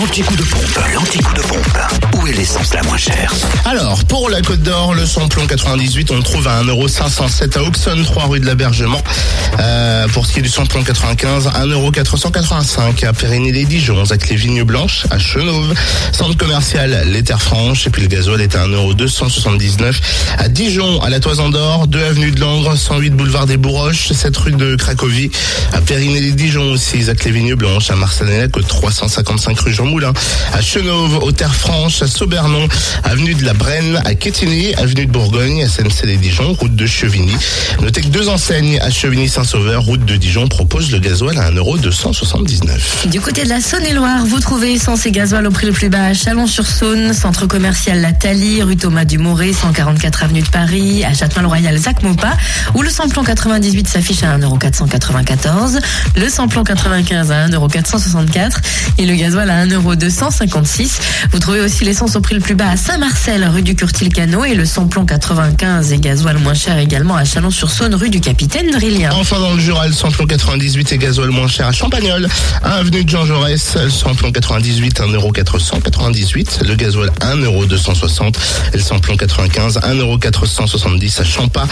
L'anti-coup de pompe, l'anti-coup de pompe. La Alors, pour la Côte d'Or, le samplon 98, on le trouve à 1,507€ à Auxonne, 3 rue de l'Abergement. Euh, pour ce qui est du samplon 95, 1,485€ à Périgny-les-Dijon, à Clévigne Blanche, à Chenauve, centre commercial Les Terres Franches, et puis le gasoil est à 1,279€ à Dijon, à la Toison d'Or, 2 avenue de Langres, 108 boulevard des Bourroches, 7 rue de Cracovie, à Périgny-les-Dijon aussi, à Clévigne Blanche, à Marsanet, côte 355 rue Jean Moulin, à Chenauve, aux Terres Franches, à Avenue de la Brenne, à Quétigny, avenue de Bourgogne, à SNC-les-Dijon, route de Chevigny. Notez que deux enseignes à Chevigny-Saint-Sauveur, route de Dijon, proposent le gasoil à 1,279€. Du côté de la Saône-et-Loire, vous trouvez essence et gasoil au prix le plus bas à Chalon-sur-Saône, centre commercial La Thalie, rue Thomas Dumoré, 144 avenue de Paris, à Châtelain-le-Royal, Zac Mopa, où le samplon 98 s'affiche à 1,494€, le samplon 95 à 1,464€ et le gasoil à 1,256€. Vous trouvez aussi l'essence au prix le plus bas à Saint-Marcel, rue du Curtil-Cano et le samplon 95 et gasoil moins cher également à Chalon-sur-Saône, rue du Capitaine Drillien. Enfin dans le Jura, le samplon 98 et gasoil moins cher à Champagnol, avenue de Jean Jaurès, le samplon 98 1,498€, le gasoil 1,260€ et le samplon 95 1,470€ à Champa.